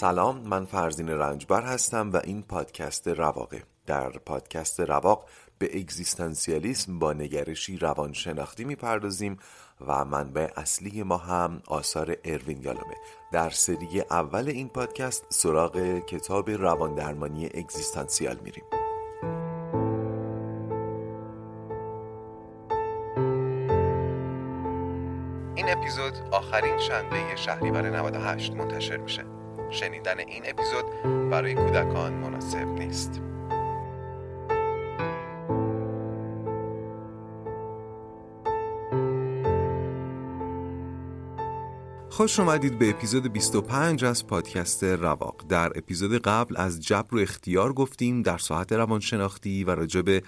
سلام من فرزین رنجبر هستم و این پادکست رواقه. در پادکست رواق به اگزیستانسیالیسم با نگرشی روانشناختی می‌پردازیم و منبع اصلی ما هم آثار اروین یالومه. در سری اول این پادکست سراغ کتاب رواندرمانی اگزیستانسیال میریم. این اپیزود آخرین شنبه شهریور 98 منتشر میشه. شنیدن این اپیزود برای کودکان مناسب نیست. خوش اومدید به اپیزود 25 از پادکست رواق. در اپیزود قبل از جبر و اختیار گفتیم در ساعت روانشناختی و راجع به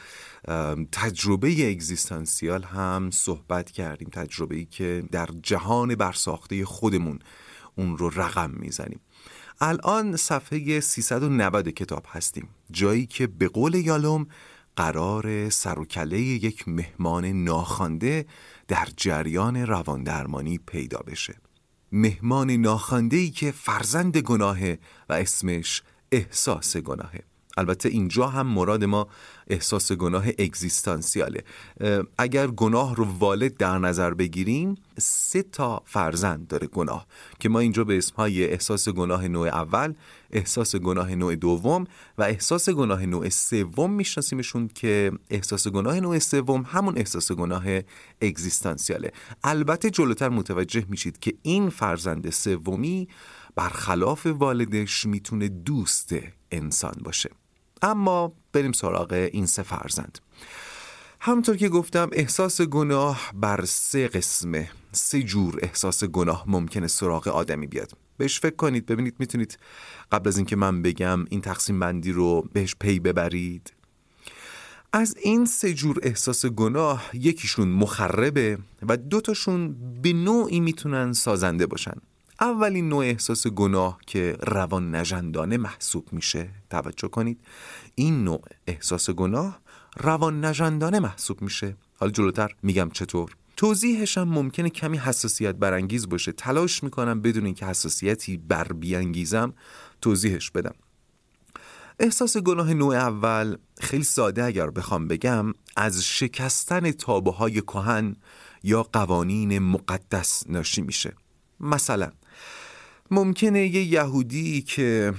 تجربه اگزیستانسیال هم صحبت کردیم. تجربه ای که در جهان برساخته خودمون اون رو رقم می‌زنیم. الان صفحه 390 کتاب هستیم. جایی که به قول یالوم قرار سروکله یک مهمان ناخوانده در جریان رواندرمانی پیدا بشه. مهمان ناخوانده ای که فرزند گناهه و اسمش احساس گناهه. البته اینجا هم مراد ما احساس گناه اگزیستانسیاله. اگر گناه رو والد در نظر بگیریم سه تا فرزند داره گناه که ما اینجا به اسمهای احساس گناه نوع اول احساس گناه نوع دوم و احساس گناه نوع سوم میشناسیمشون که احساس گناه نوع سوم همون احساس گناه اگزیستانسیاله. البته جلوتر متوجه میشید که این فرزند سومی برخلاف والدش می‌تونه دوست انسان باشه. اما بریم سراغ این سه فرزند. همطور که گفتم احساس گناه بر سه قسمه. سه جور احساس گناه ممکنه سراغ آدمی بیاد. بهش فکر کنید ببینید می‌تونید قبل از اینکه من بگم این تقسیم بندی رو بهش پی ببرید. از این سه جور احساس گناه یکیشون مخربه و دوتاشون به نوعی می‌تونن سازنده باشن. اولین نوع احساس گناه که روان نجندانه محسوب میشه توجه کنید. این نوع احساس گناه روان نجندانه محسوب میشه. حالا جلوتر میگم چطور. توضیحش هم ممکنه کمی حساسیت برانگیز باشه. تلاش می‌کنم بدون اینکه حساسیتی بر بیانگیزم توضیحش بدم. احساس گناه نوع اول خیلی ساده اگر بخوام بگم از شکستن تابه های کهن یا قوانین مقدس ناشی میشه. مثلا ممکنه یه یهودی که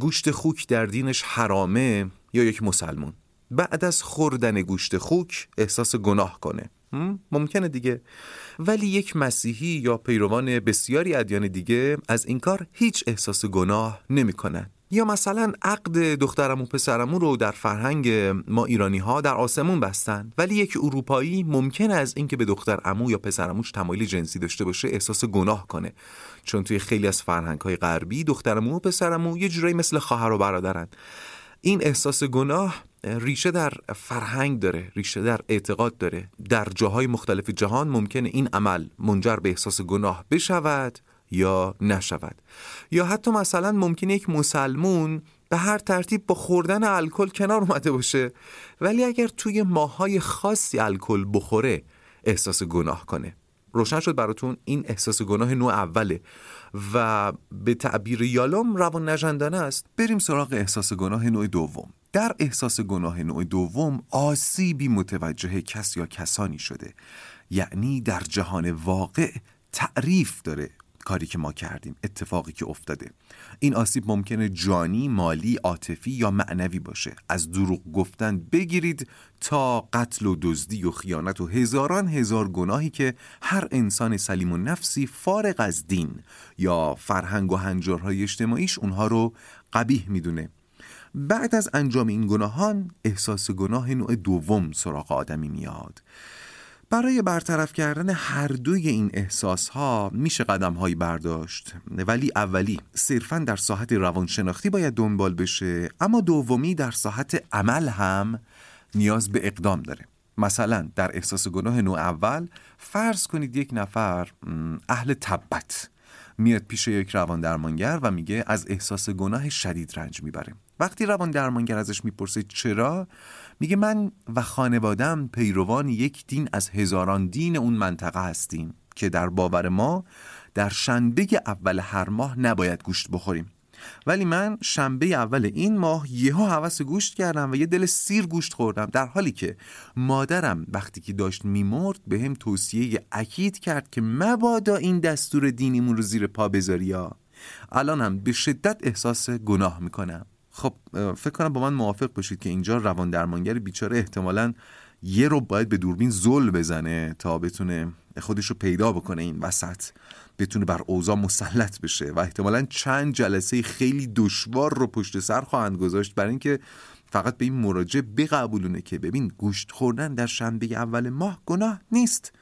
گوشت خوک در دینش حرامه یا یک مسلمون. بعد از خوردن گوشت خوک احساس گناه کنه. ممکنه دیگه. ولی یک مسیحی یا پیروان بسیاری ادیان دیگه از این کار هیچ احساس گناه نمی‌کنن. یا مثلا عقد دخترم و پسرمو رو در فرهنگ ما ایرانی ها در آسمون بستن؟ ولی یک اروپایی ممکن از اینکه به دختر امو یا پسرموش تمایل جنسی داشته باشه احساس گناه کنه. چون توی خیلی از فرهنگ های غربی دخترمو و پسرمو یه جورایی مثل خواهر و برادرن. این احساس گناه ریشه در فرهنگ داره ریشه در اعتقاد داره. در جاهای مختلف جهان ممکنه این عمل منجر به احساس گناه بشود. یا نشود. یا حتی مثلا ممکنه یک مسلمون به هر ترتیب با خوردن الکل کنار اومده باشه ولی اگر توی ماهای خاصی الکل بخوره احساس گناه کنه. روشن شد براتون این احساس گناه نوع اوله. و به تعبیر یالوم روان نجندانه است. بریم سراغ احساس گناه نوع دوم. در احساس گناه نوع دوم آسیبی متوجه کس یا کسانی شده. یعنی در جهان واقع تعریف داره. کاری که ما کردیم اتفاقی که افتاده. این آسیب ممکنه جانی، مالی، عاطفی یا معنوی باشه. از دروغ گفتن بگیرید تا قتل و دزدی و خیانت و هزاران هزار گناهی که هر انسان سلیم و نفسی فارغ از دین یا فرهنگ و هنجارهای اجتماعیش اونها رو قبیح می‌دونه. بعد از انجام این گناهان احساس گناه نوع دوم سراغ آدمی میاد. برای برطرف کردن هر دوی این احساس ها میشه قدم هایی برداشت. ولی اولی صرفا در ساحت روانشناختی باید دنبال بشه اما دومی در ساحت عمل هم نیاز به اقدام داره. مثلا در احساس گناه نوع اول فرض کنید یک نفر اهل تبت میاد پیش یک روان درمانگر و میگه از احساس گناه شدید رنج می‌بره. وقتی روان درمانگر ازش می‌پرسه چرا میگه من و خانوادم پیروان یک دین از هزاران دین اون منطقه هستیم که در باور ما در شنبه اول هر ماه نباید گوشت بخوریم. ولی من شنبه اول این ماه یهو حوس گوشت کردم و یه دل سیر گوشت خوردم در حالی که مادرم وقتی که داشت میمرد به هم توصیه اکید کرد که مبادا این دستور دینیمون رو زیر پا بذاری یا الان هم به شدت احساس گناه می‌کنم. خب فکر کنم با من موافق باشید که اینجا روان درمانگر بیچاره احتمالا یه رو باید به دوربین زل بزنه تا بتونه خودش رو پیدا بکنه این وسط بتونه بر اوضاع مسلط بشه و احتمالا چند جلسه خیلی دشوار رو پشت سر خواهند گذاشت. برای اینکه فقط به این مراجع بقبولونه که ببین گوشت خوردن در شنبه اول ماه گناه نیست.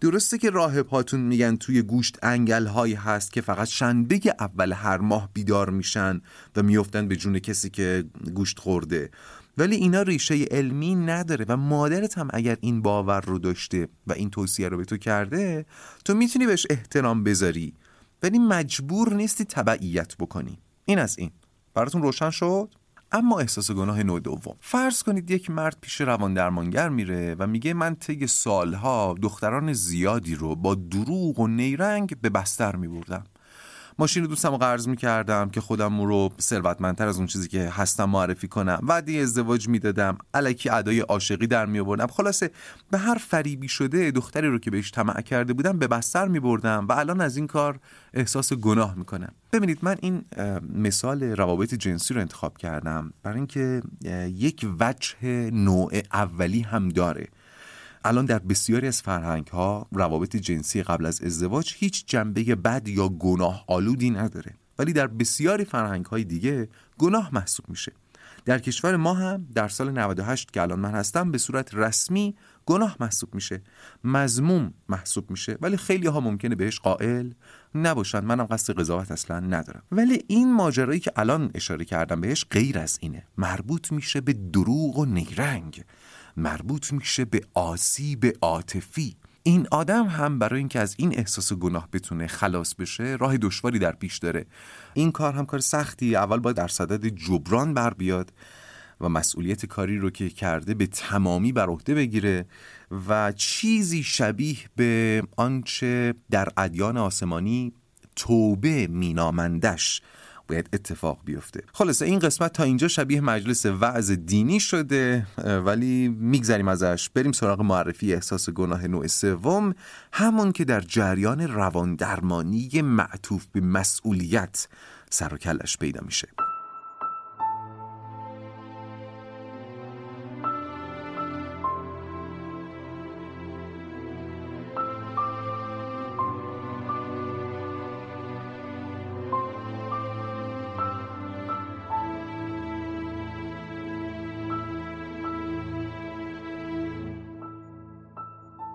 درسته که راهب هاتون میگن توی گوشت انگل هایی هست که فقط شنبه اول هر ماه بیدار میشن و میفتن به جون کسی که گوشت خورده. ولی اینا ریشه علمی نداره و مادرت هم اگر این باور رو داشته و این توصیه رو به تو کرده تو می‌تونی بهش احترام بذاری. ولی مجبور نیستی تبعیت بکنی. این از این. براتون روشن شد؟ اما احساس گناه نوع دوم. فرض کنید یک مرد پیش روان درمانگر میره و میگه من طی سالها دختران زیادی رو با دروغ و نیرنگ به بستر میبردم. ماشین دوستم رو قرض می‌کردم که خودم رو ثروتمندتر از اون چیزی که هستم معرفی کنم. وعده ازدواج می‌دادم. علکی ادای عاشقی در میآوردم. خلاصه به هر فریبی شده دختری رو که بهش طمع کرده بودم به بستر میبردم و الان از این کار احساس گناه می‌کنم. ببینید من این مثال روابط جنسی رو انتخاب کردم برای اینکه یک وجه نوع اولی هم داره. الان در بسیاری از فرهنگ ها روابط جنسی قبل از ازدواج هیچ جنبه بد یا گناه آلودی نداره. ولی در بسیاری فرهنگ های دیگه گناه محسوب میشه. در کشور ما هم در سال 98 که الان من هستم به صورت رسمی گناه محسوب میشه. مزموم محسوب میشه. ولی خیلی ها ممکنه بهش قائل نباشن. منم قصد قضاوت اصلا ندارم. ولی این ماجرایی که الان اشاره کردم بهش غیر از اینه. مربوط میشه به دروغ و نیرنگ. مربوط میشه به آسیب عاطفی. این آدم هم برای اینکه از این احساس گناه بتونه خلاص بشه راه دشواری در پیش داره. این کار هم کار سختی اول باید در صدد جبران بر بیاد و مسئولیت کاری رو که کرده به تمامی بر عهده بگیره و چیزی شبیه به آنچه در ادیان آسمانی توبه مینامندش. باید اتفاق بیفته. خلاصه این قسمت تا اینجا شبیه مجلس وعظ دینی شده ولی میگذریم ازش. بریم سراغ معرفی احساس گناه نوع سوم همون که در جریان روان درمانی معطوف به مسئولیت سر و کلش پیدا میشه.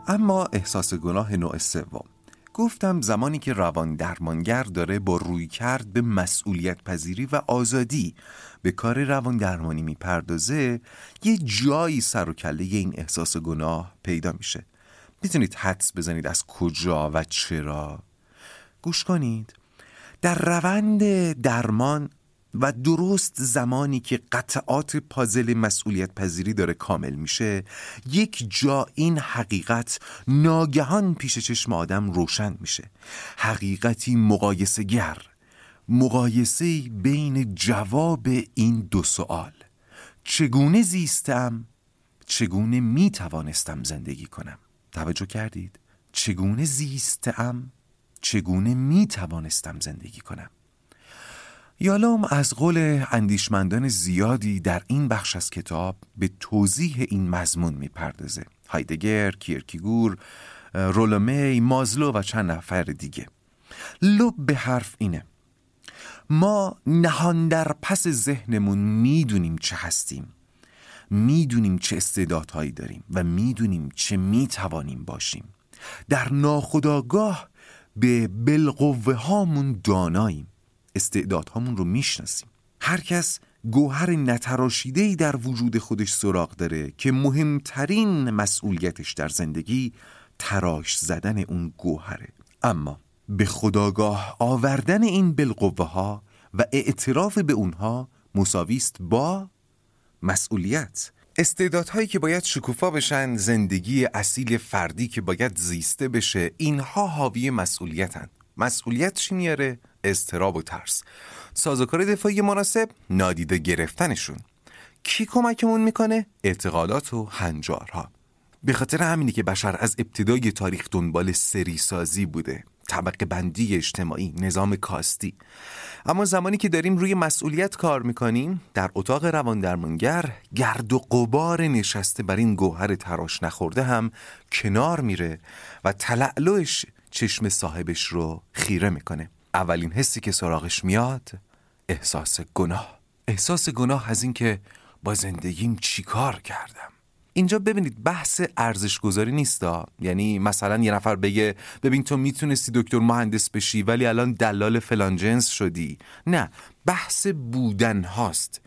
اما احساس گناه نوع سوم. گفتم زمانی که روان درمانگر داره با روی کرد به مسئولیت پذیری و آزادی به کار روان درمانی می‌پردازه یه جایی سر و کله این احساس گناه پیدا میشه. می‌تونید حدس بزنید از کجا و چرا؟ گوش کنید. در روند درمان و درست زمانی که قطعات پازل مسئولیت پذیری داره کامل میشه یک جا این حقیقت ناگهان پیش چشم آدم روشن میشه. حقیقتی مقایسه گر مقایسه بین جواب این دو سوال. چگونه زیستم؟ چگونه می توانستم زندگی کنم؟ توجه کردید؟ چگونه زیستم؟ چگونه می توانستم زندگی کنم؟ یالام از قول اندیشمندان زیادی در این بخش از کتاب به توضیح این مضمون می‌پردازه. هایدگر، کیرکیگور، رولومی، مازلو و چند نفر دیگه. لب به حرف اینه. ما نهان در پس ذهنمون می‌دونیم چه هستیم. می‌دونیم چه استعدادهایی داریم و می‌دونیم چه می‌توانیم باشیم. در ناخداگاه به بلقوه هامون داناییم. استعدادهامون رو می‌شناسیم. هر کس گوهر نتراشیده در وجود خودش سراغ داره که مهمترین مسئولیتش در زندگی تراش زدن اون گوهره. اما به خداگاه آوردن این بالقوه ها و اعتراف به اونها مساویست با مسئولیت. استعدادهایی که باید شکوفا بشن زندگی اصیل فردی که باید زیسته بشه اینها حاوی مسئولیتن. مسئولیت چی میاره؟ اضطراب و ترس. سازوکار دفاعی مناسب نادیده گرفتنشون. کی کمکمون می‌کنه؟ اعتقادات و هنجارها. به خاطر همینی که بشر از ابتدای تاریخ دنبال سری سازی بوده. طبقه بندی اجتماعی نظام کاستی. اما زمانی که داریم روی مسئولیت کار می‌کنیم در اتاق روان درمانگر گرد و قبار نشسته بر این گوهر تراش نخورده هم کنار میره و تلعلوش چشم صاحبش رو خیره می‌کنه. اولین حسی که سراغش میاد احساس گناه. احساس گناه از اینکه با زندگیم چیکار کردم. اینجا ببینید بحث ارزش گذاری نیستا. یعنی مثلا یه نفر بگه ببین تو می‌تونستی دکتر مهندس بشی ولی الان دلال فلان جنس شدی. نه بحث بودن هاست.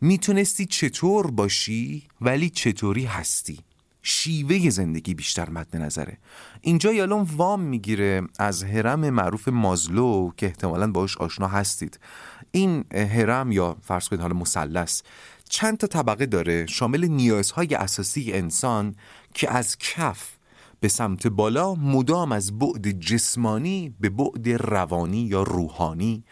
می‌تونستی چطور باشی ولی چطوری هستی؟ شیوه زندگی بیشتر مد نظره. اینجا یالون وام می‌گیره از هرم معروف مازلو که احتمالا باش آشنا هستید. این هرم یا فرض کنید حالا مثلث چند تا طبقه داره شامل نیازهای اساسی انسان که از کف به سمت بالا مدام از بعد جسمانی به بعد روانی یا روحانی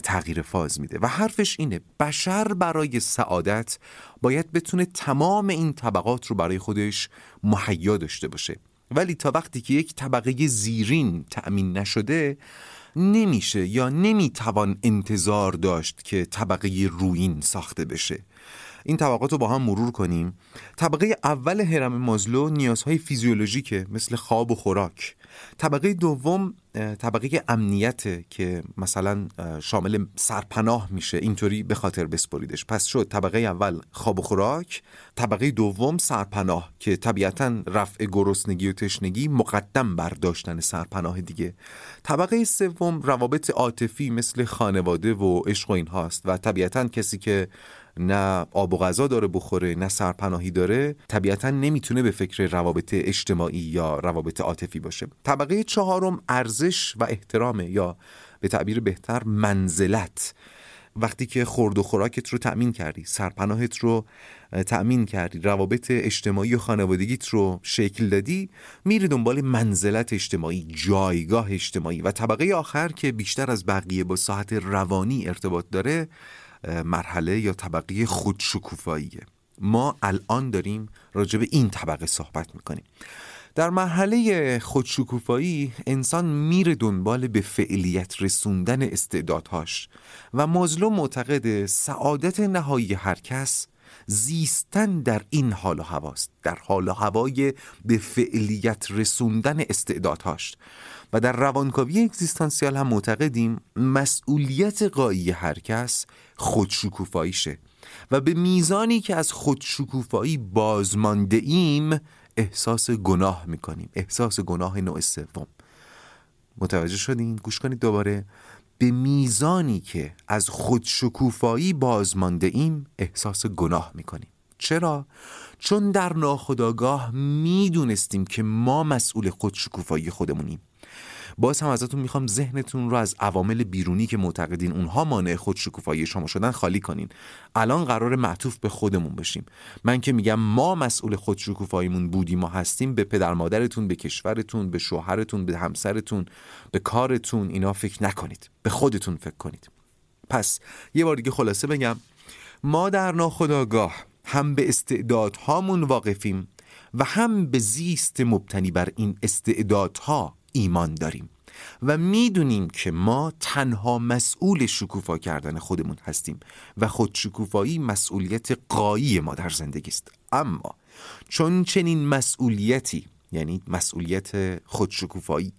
تغییر فاز میده. و حرفش اینه بشر برای سعادت باید بتونه تمام این طبقات رو برای خودش مهیا داشته باشه. ولی تا وقتی که یک طبقه زیرین تأمین نشده نمیشه یا نمی‌توان انتظار داشت که طبقه روین ساخته بشه. این طبقات رو با هم مرور کنیم. طبقه اول هرم مازلو نیازهای فیزیولوژیکه مثل خواب و خوراک. طبقه دوم طبقه امنیت که مثلا شامل سرپناه میشه اینطوری به خاطر بسپریدش. پس شد طبقه اول خواب و خوراک طبقه دوم سرپناه که طبیعتا رفع گرسنگی و تشنگی مقدم برداشتن سرپناه دیگه. طبقه سوم روابط عاطفی مثل خانواده و عشق و این هاست و طبیعتا کسی که نه آب و غذا داره بخوره نه سرپناهی داره طبیعتا نمی‌تونه به فکر روابط اجتماعی یا روابط عاطفی باشه. طبقه چهارم ارزش و احترامه یا به تعبیر بهتر منزلت. وقتی که خورد و خوراکت رو تأمین کردی سرپناهت رو تأمین کردی روابط اجتماعی و خانوادگیت رو شکل دادی میری دنبال منزلت اجتماعی جایگاه اجتماعی. و طبقه آخر که بیشتر از بقیه با ساحت روانی ارتباط داره مرحله یا طبقه خودشکوفاییه. ما الان داریم راجع به این طبقه صحبت می‌کنیم. در مرحله خودشکوفایی انسان میره دنبال به فعلیت رسوندن استعدادهاش و مازلو معتقد سعادت نهایی هر کس زیستن در این حال و هواست در حال و هوای به فعلیت رسوندن استعدادهاش. و در روانکاوی اگزیستانسیال هم معتقدیم مسئولیت قایی هر کس خودشکوفاییشه. و به میزانی که از خودشکوفایی بازمانده ایم احساس گناه می‌کنیم. احساس گناه نوع سوم. متوجه شدین؟ گوش کنید دوباره. به میزانی که از خودشکوفایی بازمانده ایم احساس گناه می‌کنیم. چرا؟ چون در ناخداگاه می‌دونستیم که ما مسئول خودشکوفایی خودمونیم. باز هم ازتون می‌خوام ذهنتون رو از عوامل بیرونی که معتقدین اونها مانع خود شکوفایی شما شدن خالی کنین. الان قرار معطوف به خودمون بشیم. من که میگم ما مسئول خود شکوفاییمون بودیم ما هستیم به پدر مادرتون به کشورتون به شوهرتون به همسرتون به کارتون اینا فکر نکنید. به خودتون فکر کنید. پس یه بار دیگه خلاصه بگم ما در ناخداگاه هم به استعدادهامون واقفیم و هم به زیست مبتنی بر این استعدادها ایمان داریم و می‌دونیم که ما تنها مسئول شکوفا کردن خودمون هستیم و خود شکوفایی مسئولیت قایی ما در زندگی است اما چون چنین مسئولیتی یعنی مسئولیت خودشکوفایی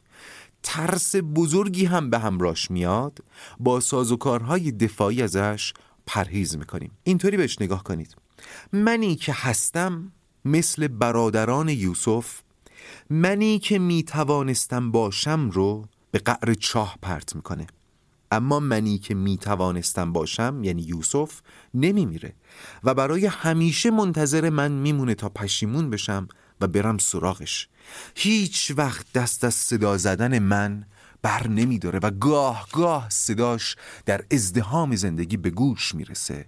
ترس بزرگی هم به همراش میاد با سازوکارهای دفاعی ازش پرهیز می‌کنیم. اینطوری بهش نگاه کنید. منی که هستم مثل برادران یوسف منی که می توانستم باشم رو به قعر چاه پرت می‌کنه. اما منی که می توانستم باشم یعنی یوسف نمی میره و برای همیشه منتظر من میمونه تا پشیمون بشم و برم سراغش. هیچ وقت دست از صدا زدن من بر نمی داره و گاه گاه صداش در ازدهام زندگی به گوش می‌رسه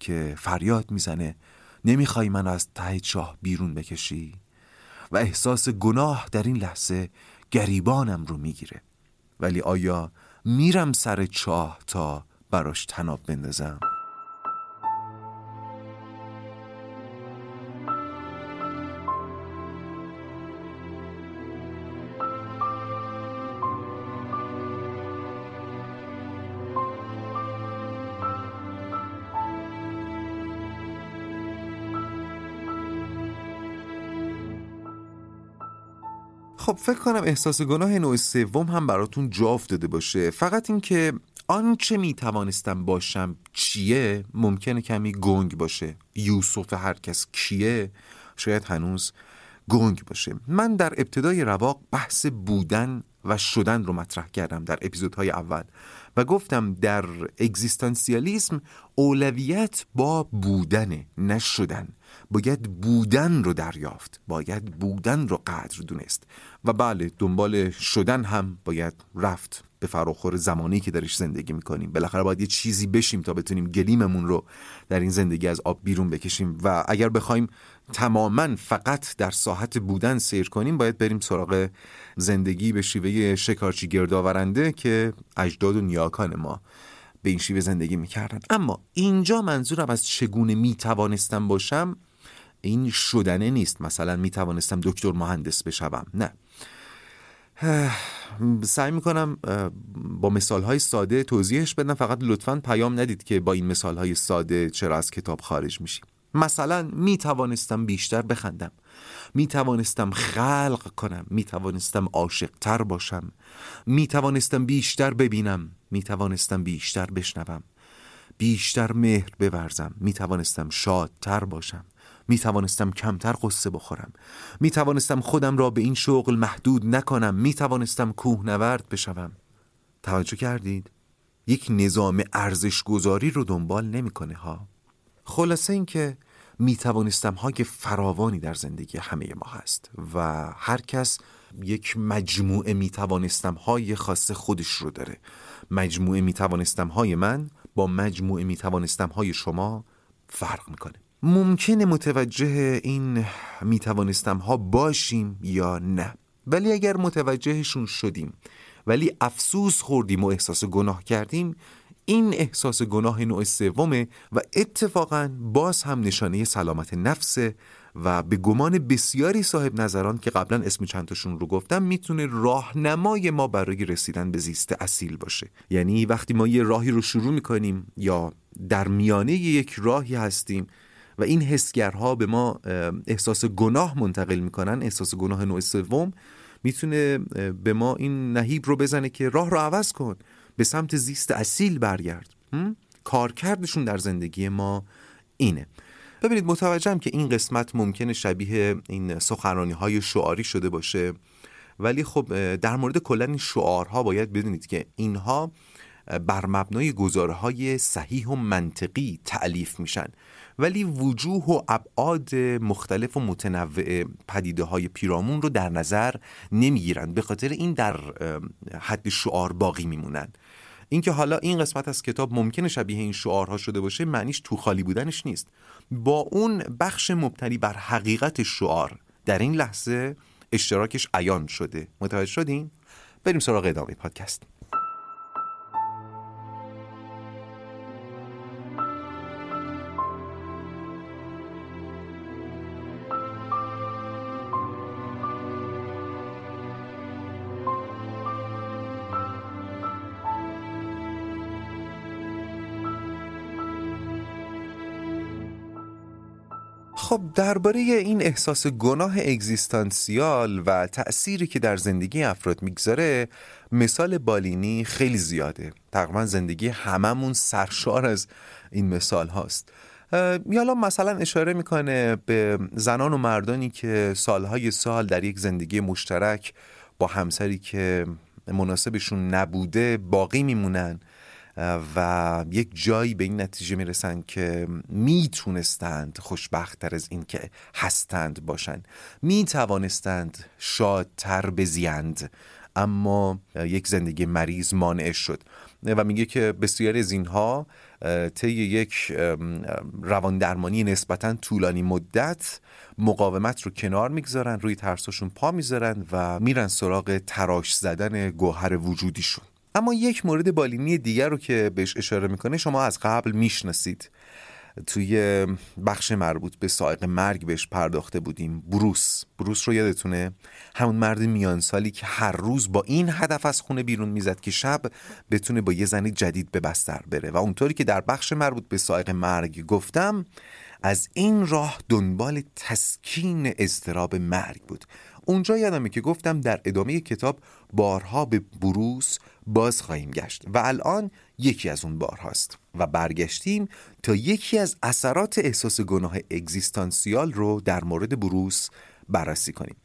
که فریاد می‌زنه نمی‌خوای من از ته چاه بیرون بکشی؟ و احساس گناه در این لحظه گریبانم رو می‌گیره. ولی آیا میرم سر چاه تا براش تناب بندازم؟ خب فکر کنم احساس گناه نوع سوم هم براتون جا افتاده باشه. فقط اینکه آنچه می توانستم باشم چیه؟ ممکنه کمی گنگ باشه. یوسف هر کس کیه؟ شاید هنوز گنگ باشه. من در ابتدای رواق بحث بودن و شدن رو مطرح کردم در اپیزودهای اول و گفتم در اگزیستانسیالیسم اولویت با بودن نه شدن. باید بودن رو دریافت باید بودن رو قدر دونست. و بله دنبال شدن هم باید رفت به فراخور زمانی که درش زندگی می‌کنیم. بالاخره باید یه چیزی بشیم تا بتونیم گلیممون رو در این زندگی از آب بیرون بکشیم. و اگر بخوایم تماما فقط در ساحت بودن سیر کنیم باید بریم سراغ زندگی به شیوه شکارچی گردآورنده که اجداد و نیاکان ما به این شیوه زندگی می‌کردن. اما اینجا منظورم از چگونه می‌توانستم باشم این شدنه نیست. مثلا می‌توانستم دکتر مهندس بشوم. نه. سعی می‌کنم با مثال های ساده توضیحش بدم. فقط لطفا پیام ندید که با این مثال های ساده چرا از کتاب خارج میشیم. مثلا می توانستم بیشتر بخندم. می توانستم خلق کنم می توانستم عاشق تر باشم می توانستم بیشتر ببینم می توانستم بیشتر بشنوم بیشتر مهر بورزم می توانستم شادتر باشم می توانستم کمتر قصه بخورم می توانستم خودم را به این شغل محدود نکنم می توانستم کوهنورد بشوم. توجه کردید؟ یک نظام ارزش گذاری رو دنبال نمی‌کنه ها؟ خلاصه اینکه می توانستم های فراوانی در زندگی همه ما هست و هر کس یک مجموعه می توانستم های خاص خودش رو داره. مجموعه می توانستم های من با مجموعه می توانستم های شما فرق می‌کنه. ممکنه متوجه این می توانستم ها باشیم یا نه. ولی اگر متوجهشون شدیم ولی افسوس خوردیم و احساس گناه کردیم این احساس گناه نوع سومه و اتفاقا باز هم نشانه سلامت نفسه و به گمان بسیاری صاحب نظران که قبلا اسم چندتاشون رو گفتم می‌تونه راهنمای ما برای رسیدن به زیست اصیل باشه. یعنی وقتی ما یه راهی رو شروع می‌کنیم یا در میانه یک راهی هستیم و این حسگرها به ما احساس گناه منتقل می‌کنن احساس گناه نوع سوم می‌تونه به ما این نهیب رو بزنه که راه رو عوض کن. به سمت زیست اصیل برگرد. کارکردشون در زندگی ما اینه. ببینید متوجهم که این قسمت ممکنه شبیه این سخنرانی های شعاری شده باشه ولی خب در مورد کلا این شعارها باید بدونید که اینها بر مبنای گزاره های صحیح و منطقی تعلیف میشن. ولی وجوه و ابعاد مختلف و متنوع پدیده های پیرامون رو در نظر نمی‌گیرند به خاطر این در حد شعار باقی میمونن. اینکه حالا این قسمت از کتاب ممکنه شبیه این شعارها شده باشه معنیش تو خالی بودنش نیست. با اون بخش مبتنی بر حقیقت شعار در این لحظه اشتراکش عیان شده. متوجه شدین؟ بریم سراغ ادامه پادکست. خب درباره این احساس گناه اگزیستانسیال و تأثیری که در زندگی افراد می‌گذاره مثال بالینی خیلی زیاده. تقریبا زندگی هممون سرشار از این مثال هاست. یالا مثلا اشاره می‌کنه به زنان و مردانی که سالهای سال در یک زندگی مشترک با همسری که مناسبشون نبوده باقی میمونن. و یک جایی به این نتیجه می‌رسند که می‌تونستند خوشبختتر از این که هستند باشند می‌توانستند شادتر بزیند اما یک زندگی مریض مانع شد. و میگه که بسیاری از اینها طی یک روان درمانی نسبتا طولانی مدت مقاومت رو کنار می‌گذارن روی ترساشون پا می‌ذارن و میرن سراغ تراش زدن گوهر وجودیشون. اما یک مورد بالینی دیگر رو که بهش اشاره می‌کنه شما از قبل می‌شناسید. توی بخش مربوط به سائق مرگ بهش پرداخته بودیم بروس. بروس رو یادتونه؟ همون مرد میان سالی که هر روز با این هدف از خونه بیرون می‌زد که شب بتونه با یه زنی جدید به بستر بره. و اونطوری که در بخش مربوط به سائق مرگ گفتم از این راه دنبال تسکین اضطراب مرگ بود. اونجا یادمه که گفتم در ادامه کتاب بارها به بروس باز خواهیم گشت و الان یکی از اون بارهاست و برگشتیم تا یکی از اثرات احساس گناه اگزیستانسیال رو در مورد بروس بررسی کنیم.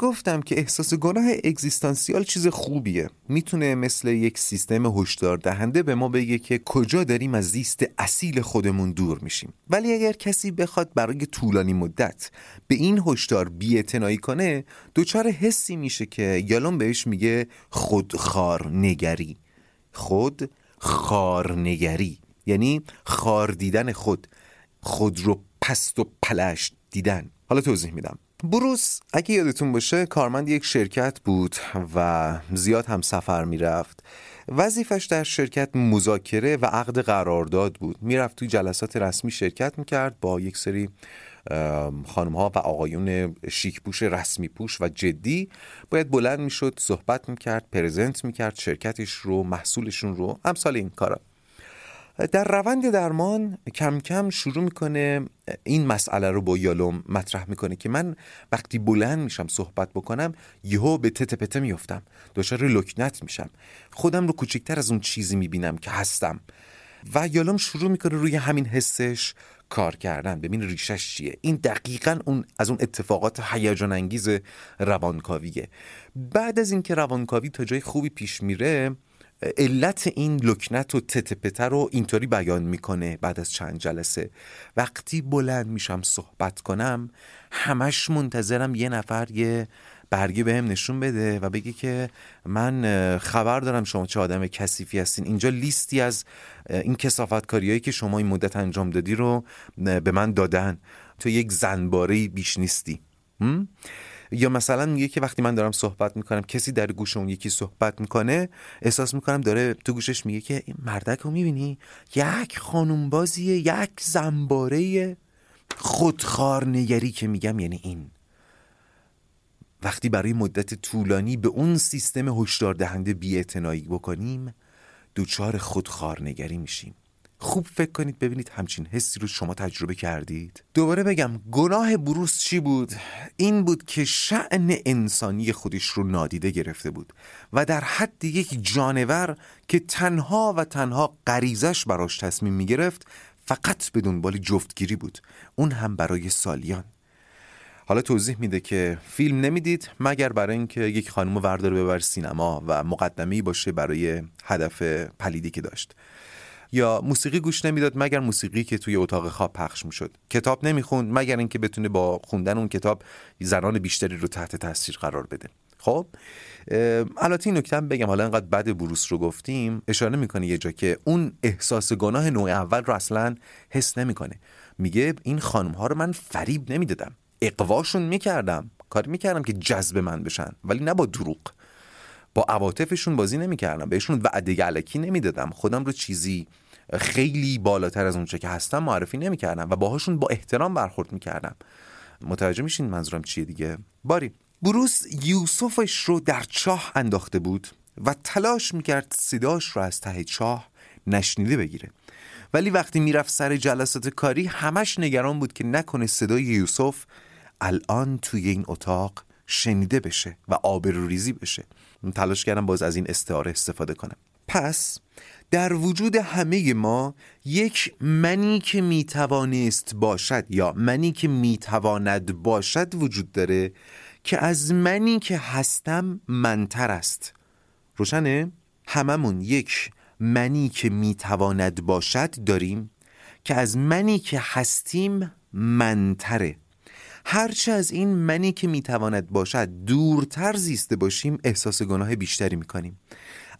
گفتم که احساس گناه اگزیستانسیال چیز خوبیه. می‌تونه مثل یک سیستم هشدار دهنده به ما بگه که کجا داریم از زیست اصیل خودمون دور میشیم. ولی اگر کسی بخواد برای طولانی مدت به این هشدار بی‌اعتنایی کنه دچار حسی میشه که یالون بهش میگه خودخار نگری خود خارنگری یعنی خار دیدن خود. خود رو پست و پلشت دیدن. حالا توضیح میدم. بروس اگه یادتون باشه کارمند یک شرکت بود و زیاد هم سفر می‌رفت. وظیفش در شرکت مذاکره و عقد قرارداد بود. می‌رفت توی جلسات رسمی شرکت می‌کرد با یک سری خانم ها و آقایون شیک پوش رسمی پوش و جدی. باید بلند می‌شد صحبت می‌کرد پرزنت می‌کرد شرکتش رو محصولشون رو. امثال این کارا. در روند درمان کم کم شروع می‌کنه این مسئله رو با یالوم مطرح می‌کنه که من وقتی بلند میشم صحبت بکنم یهو به تته پته میفتم دچار لکنت میشم. خودم رو کوچکتر از اون چیزی می‌بینم که هستم. و یالوم شروع می‌کنه روی همین حسش کار کردن. ببین ریشش چیه. این دقیقا اون از اون اتفاقات هیجان انگیز روانکاویه. بعد از اینکه روانکاوی تا جای خوبی پیش میره علت این لکنت و تتپته رو اینطوری بیان می‌کنه بعد از چند جلسه. وقتی بلند میشم صحبت کنم همش منتظرم یه نفر یه برگه بهم نشون بده و بگه که من خبر دارم شما چه آدم کثیفی هستین. اینجا لیستی از این کسافت کاریایی که شما این مدت انجام دادی رو به من دادن. تو یک زنباره بیش نیستی. یا مثلا میگه که وقتی من دارم صحبت می‌کنم کسی در گوش اون یکی صحبت می‌کنه احساس می‌کنم داره تو گوشش میگه که این مردک رو می‌بینی؟ یک خانوم بازیه یک زنباره خودخار نگری که میگم یعنی این. وقتی برای مدت طولانی به اون سیستم هشدار دهنده بی‌اعتنایی بکنیم دوچار خودخارنگری میشیم. خوب فکر کنید ببینید همچین حسی رو شما تجربه کردید. دوباره بگم گناه بروس چی بود؟ این بود که شعن انسانی خودش رو نادیده گرفته بود و در حد یک جانور که تنها و تنها غریزش براش تصمیم می‌گرفت فقط به دنبال جفتگیری بود. اون هم برای سالیان. حالا توضیح میده که فیلم نمی‌دید مگر برای اینکه یک خانم ورداره ببر سینما و مقدمی باشه برای هدف پلیدی که داشت. یا موسیقی گوش نمی‌داد مگر موسیقی که توی اتاق خواب پخش می‌شد. کتاب نمی‌خوند مگر اینکه بتونه با خوندن اون کتاب زنان بیشتری رو تحت تاثیر قرار بده. خب البته این نکته بگم. حالا انقدر بد بروس رو گفتیم. اشاره می‌کنه یه جا که اون احساس گناه نوع اول رو اصلا حس نمی‌کنه. میگه این خانم ها رو من فریب نمی‌دادم. اقواشون می‌کردم. کاری می‌کردم که جذب من بشن. ولی نه با دروغ. با عواطفشون بازی نمی‌کردم. بهشون وعده علکی نمی‌دادم. خودم رو چیزی خیلی بالاتر از اونچه که هستم معرفی نمی‌کردم و باهاشون با احترام برخورد می‌کردم. متوجه میشین منظورم چیه دیگه؟ باری بروس یوسفش رو در چاه انداخته بود و تلاش می‌کرد صداش رو از ته چاه نشنیده بگیره. ولی وقتی می‌رفت سر جلسات کاری همش نگران بود که نکنه صدای یوسف الان توی این اتاق شنیده بشه و آبروریزی بشه. تلاش کردم باز از این استعاره استفاده کنم. پس در وجود همه ما یک منی که می‌توانست باشد یا منی که می‌تواند باشد وجود داره که از منی که هستم منتر است. روشنه؟ هممون یک منی که می‌تواند باشد داریم که از منی که هستیم منتره. هرچه از این منی که می‌تواند باشد دورتر زیسته باشیم احساس گناه بیشتری می‌کنیم.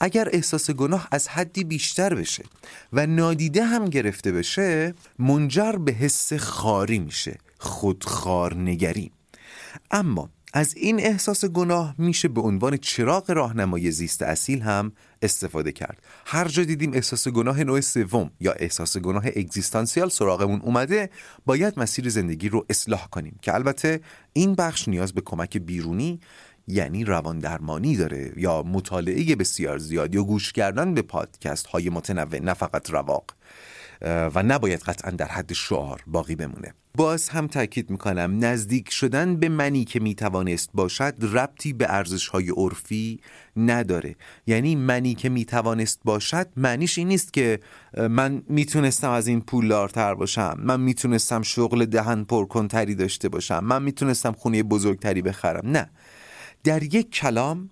اگر احساس گناه از حدی بیشتر بشه و نادیده هم گرفته بشه منجر به حس خاری میشه خودخارنگری اما از این احساس گناه میشه به عنوان چراغ راهنمای زیست اصیل هم استفاده کرد. هر جا دیدیم احساس گناه نوع سوم یا احساس گناه اگزیستانسیال سراغمون اومده باید مسیر زندگی رو اصلاح کنیم که البته این بخش نیاز به کمک بیرونی یعنی روان درمانی داره یا مطالعه بسیار زیاد یا گوش کردن به پادکست های متنوع نه فقط رواق. و نباید قطعا در حد شعار باقی بمونه. باز هم تاکید می‌کنم نزدیک شدن به منی که می‌توانست باشد ربطی به ارزش های عرفی نداره. یعنی منی که می‌توانست باشد معنیش این نیست که من می‌تونستم از این پولدارتر باشم من می‌تونستم شغل دهن پرکنتری داشته باشم من می‌تونستم خونه بزرگتری بخرم. نه. در یک کلام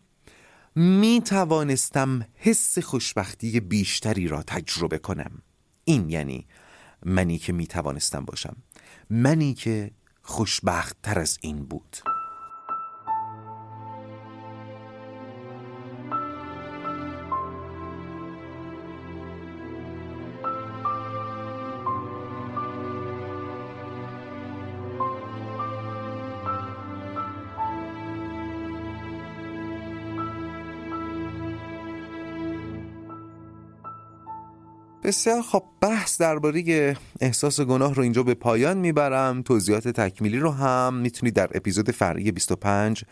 می توانستم حس خوشبختی بیشتری را تجربه کنم. این یعنی منی که می توانستم باشم. منی که خوشبخت تر از این بود. بسیار خب بحث درباره احساس گناه رو اینجا به پایان می‌برم. توضیحات تکمیلی رو هم می‌تونید در اپیزود فرعی 25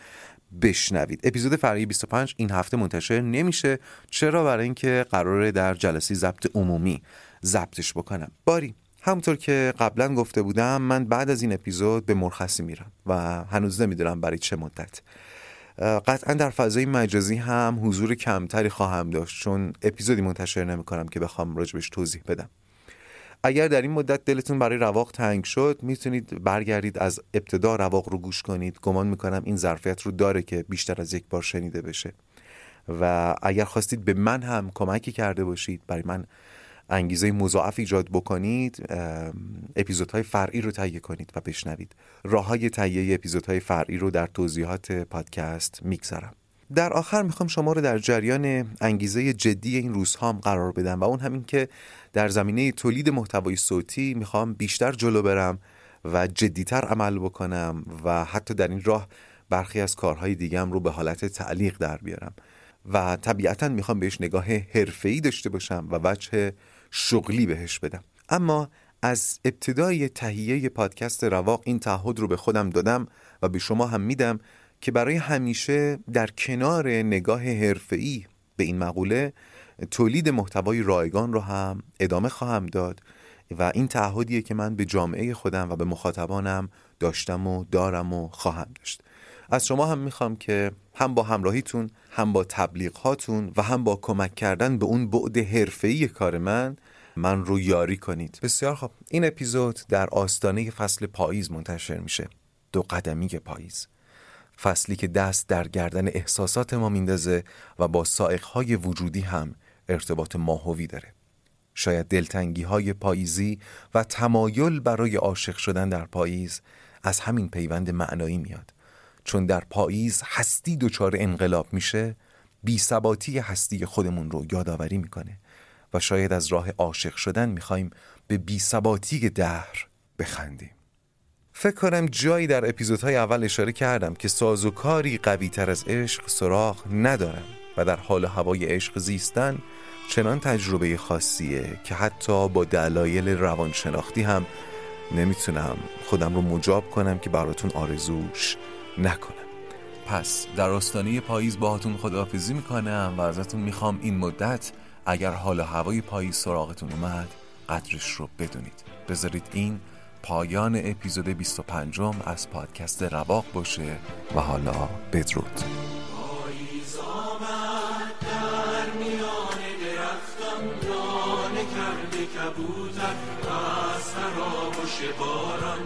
بشنوید. اپیزود فرعی 25 این هفته منتشر نمیشه. چرا؟ برای اینکه قراره در جلسه ضبط عمومی ضبطش بکنم. باری همونطور که قبلا گفته بودم من بعد از این اپیزود به مرخصی میرم و هنوز نمی‌دونم برای چه مدت. قطعا در فضای مجازی هم حضور کمتری خواهم داشت چون اپیزودی منتشر نمی کنم که بخوام راجبش توضیح بدم. اگر در این مدت دلتون برای رواق تنگ شد می‌تونید برگردید از ابتدا رواق رو گوش کنید. گمان می‌کنم این ظرفیت رو داره که بیشتر از یک بار شنیده بشه. و اگر خواستید به من هم کمکی کرده باشید برای من انگیزه مضاعف ایجاد بکنید اپیزودهای فرعی رو تهیه کنید و بشنوید. راه های تهیه اپیزودهای فرعی رو در توضیحات پادکست می‌گذارم. در آخر می‌خوام شما رو در جریان انگیزه جدی این روزها هم قرار بدم و اون همین که در زمینه تولید محتوای صوتی می‌خوام بیشتر جلو برم و جدیتر عمل بکنم و حتی در این راه برخی از کارهای دیگم رو به حالت تعلیق در بیارم. و طبیعتا می‌خوام بهش نگاه حرفه‌ای داشته باشم و وجه شغلی بهش بدم. اما از ابتدای تهیه پادکست رواق این تعهد رو به خودم دادم و به شما هم میدم که برای همیشه در کنار نگاه حرفه‌ای به این مقوله تولید محتوای رایگان رو هم ادامه خواهم داد و این تعهدیه که من به جامعه خودم و به مخاطبانم داشتم و دارم و خواهم داشت. از شما هم می‌خوام که هم با همراهیتون هم با تبلیغاتون و هم با کمک کردن به اون بعد حرفه‌ای کار من من رو یاری کنید. بسیار خب این اپیزود در آستانه فصل پاییز منتشر میشه. دو قدمی پاییز. فصلی که دست در گردن احساسات ما میندازه و با سائقهای وجودی هم ارتباط ماهوی داره. شاید دلتنگی های پاییزی و تمایل برای عاشق شدن در پاییز از همین پیوند معنایی میاد. چون در پاییز هستی دچار انقلاب میشه بی ثباتی هستی خودمون رو یادآوری می‌کنه و شاید از راه عاشق شدن می‌خوایم به بی ثباتی دهر بخندیم. فکر کنم جایی در اپیزودهای اول اشاره کردم که سازوکاری قوی تر از عشق سراغ ندارم و در حال هوای عشق زیستن چنان تجربه خاصیه که حتی با دلایل روانشناختی هم نمی‌تونم خودم رو مجاب کنم که براتون آرزوش نکنم. پس در آستانه پاییز باهاتون خداحافظی می‌کنم و ازتون می‌خوام این مدت اگر حال هوای پاییز سراغتون اومد قدرش رو بدونید. بذارید این پایان اپیزود 25 از پادکست رواق باشه و حالا بدرود. پاییز آمد در از خرابش باران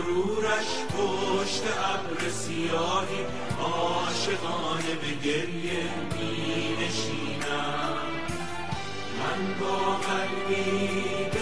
غرورش پشت ابر سیاهی عاشقانه به گریه می نشینم من با قلبی